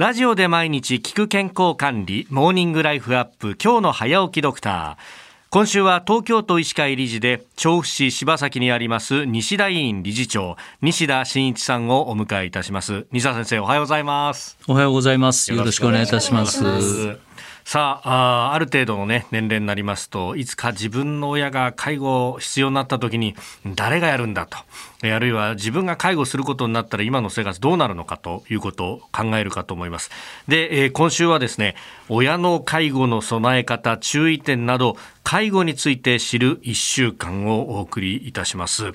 ラジオで毎日聞く健康管理、モーニングライフアップ、今日の早起きドクター。今週は東京都医師会理事で調布市柴崎にあります西田委員理事長西田真一さんをお迎えいたします。西田先生おはようございます。おはようございます。よろしくお願いいたしますさあある程度の、ね、年齢になりますといつか自分の親が介護必要になった時に誰がやるんだとあるいは自分が介護することになったら今の生活どうなるのかということを考えるかと思います。で、えー、今週はですね親の介護の備え方注意点など介護について知る1週間をお送りいたします。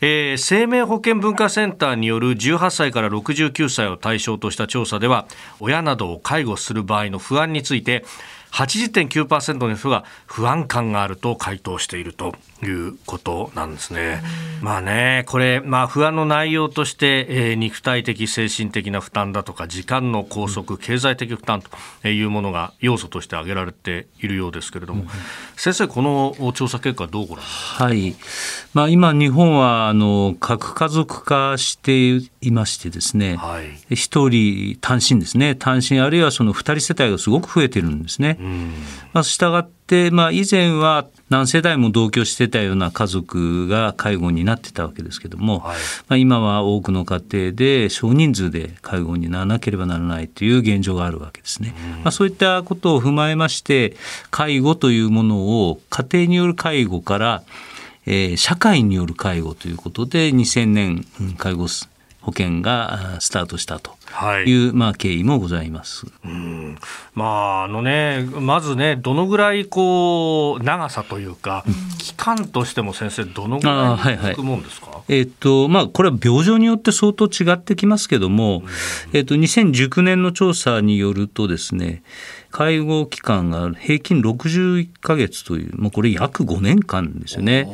えー、生命保険文化センターによる18歳から69歳を対象とした調査では親などを介護する場合の不安について80.9%の人が不安感があると回答しているということなんですね。まあね、これ、まあ不安の内容として、えー、肉体的、精神的な負担だとか、時間の拘束、経済的負担というものが要素として挙げられているようですけれども、うん、先生、この調査結果どうご覧はい。まあ今、日本は、あの、核家族化していましてですね、はい、一人単身ですね、単身あるいはその二人世帯がすごく増えてるんですね。うん、まあ、したがって、まあ以前は何世代も同居してたような家族が介護になってたわけですけども、はい、まあ、今は多くの家庭で少人数で介護にならなければならないという現状があるわけですね。まあ、そういったことを踏まえまして介護というものを家庭による介護からえー、社会による介護ということで2000年介護保険がスタートしたという、はい、まあ、経緯もございます。うん。まああのね、まずね、どのぐらいこう長さというか、うん、期間としても先生、どのぐらい続くもんですか、はいはい、えー、っとまあ、これは病状によって相当違ってきますけども、えー、っと2019年の調査によるとですね、介護期間が平均61か月という、もうこれ約5年間ですよね。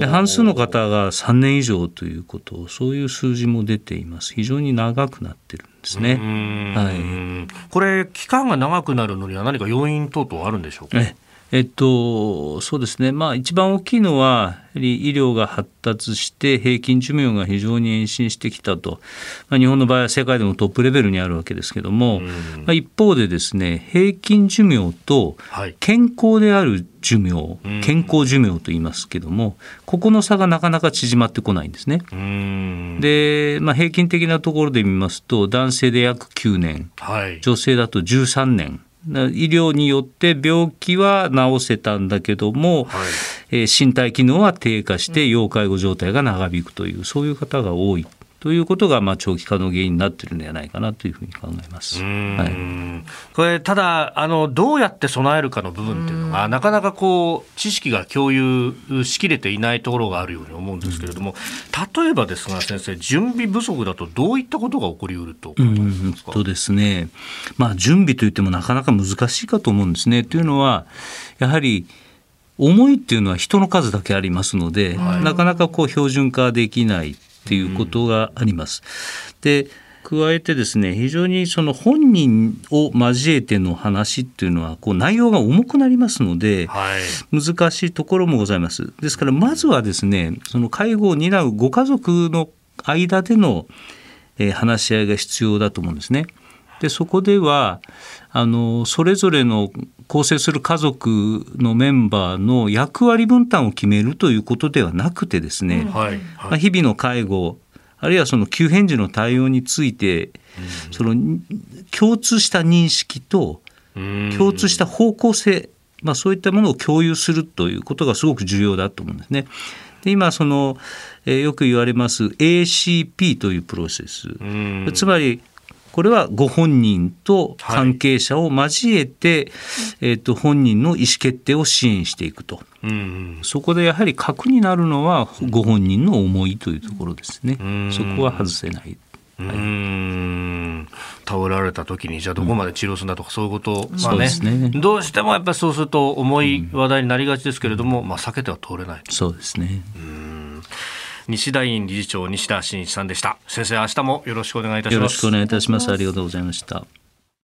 で半数の方が3年以上ということ、そういう数字も出ています。非常に長くなってるんですね。はい、これ期間が長くなるのには何か要因等々あるんでしょうか？えっと、そうですね、まあ、一番大きいのは、やはり医療が発達して、平均寿命が非常に延伸してきたと、まあ、日本の場合は世界でもトップレベルにあるわけですけども、まあ、一方でですね、平均寿命と健康である寿命、はい、健康寿命と言いますけども、ここの差がなかなか縮まってこないんですね。で、まあ、平均的なところで見ますと、男性で約9年、はい、女性だと13年。医療によって病気は治せたんだけども、はい、えー、身体機能は低下して要介護状態が長引くというそういう方が多いということが、まあ、長期化の原因になっているのではないかなというふうに考えます。はい、これ、ただあの、どうやって備えるかの部分っていうのが、なかなかこう、知識が共有しきれていないところがあるように思うんですけれども、例えばですが、先生、準備不足だと、どういったことが起こりうるととですね、まあ、準備といってもなかなか難しいかと思うんですね。というのは、やはり、思いっていうのは人の数だけありますので、はい、なかなかこう標準化できないっていうことがあります。で加えてですね非常にその本人を交えての話っていうのはこう内容が重くなりますので、はい、難しいところもございます。ですからまずはですねその介護を担うご家族の間での、え話し合いが必要だと思うんですね。でそこではあのそれぞれの構成する家族のメンバーの役割分担を決めるということではなくてですね、はいはい、日々の介護あるいはその急変時の対応について、その共通した認識と共通した方向性、まあ、そういったものを共有するということがすごく重要だと思うんですね。で今その、えー、よく言われます ACP というプロセス。つまりこれはご本人と関係者を交えて、はい、えーと、本人の意思決定を支援していくと、うんうん、そこでやはり核になるのはご本人の思いというところですね、そこは外せない。はい、うん倒られた時にじゃあどこまで治療するんだとか、そういうこと、まあね、ね、どうしてもやっぱりそうすると重い話題になりがちですけれども、まあ、避けては通れないそうですね。うん西田院理事長西田真一さんでした。先生明日もよろしくお願いいたします。よろしくお願いいたします。ありがとうございました。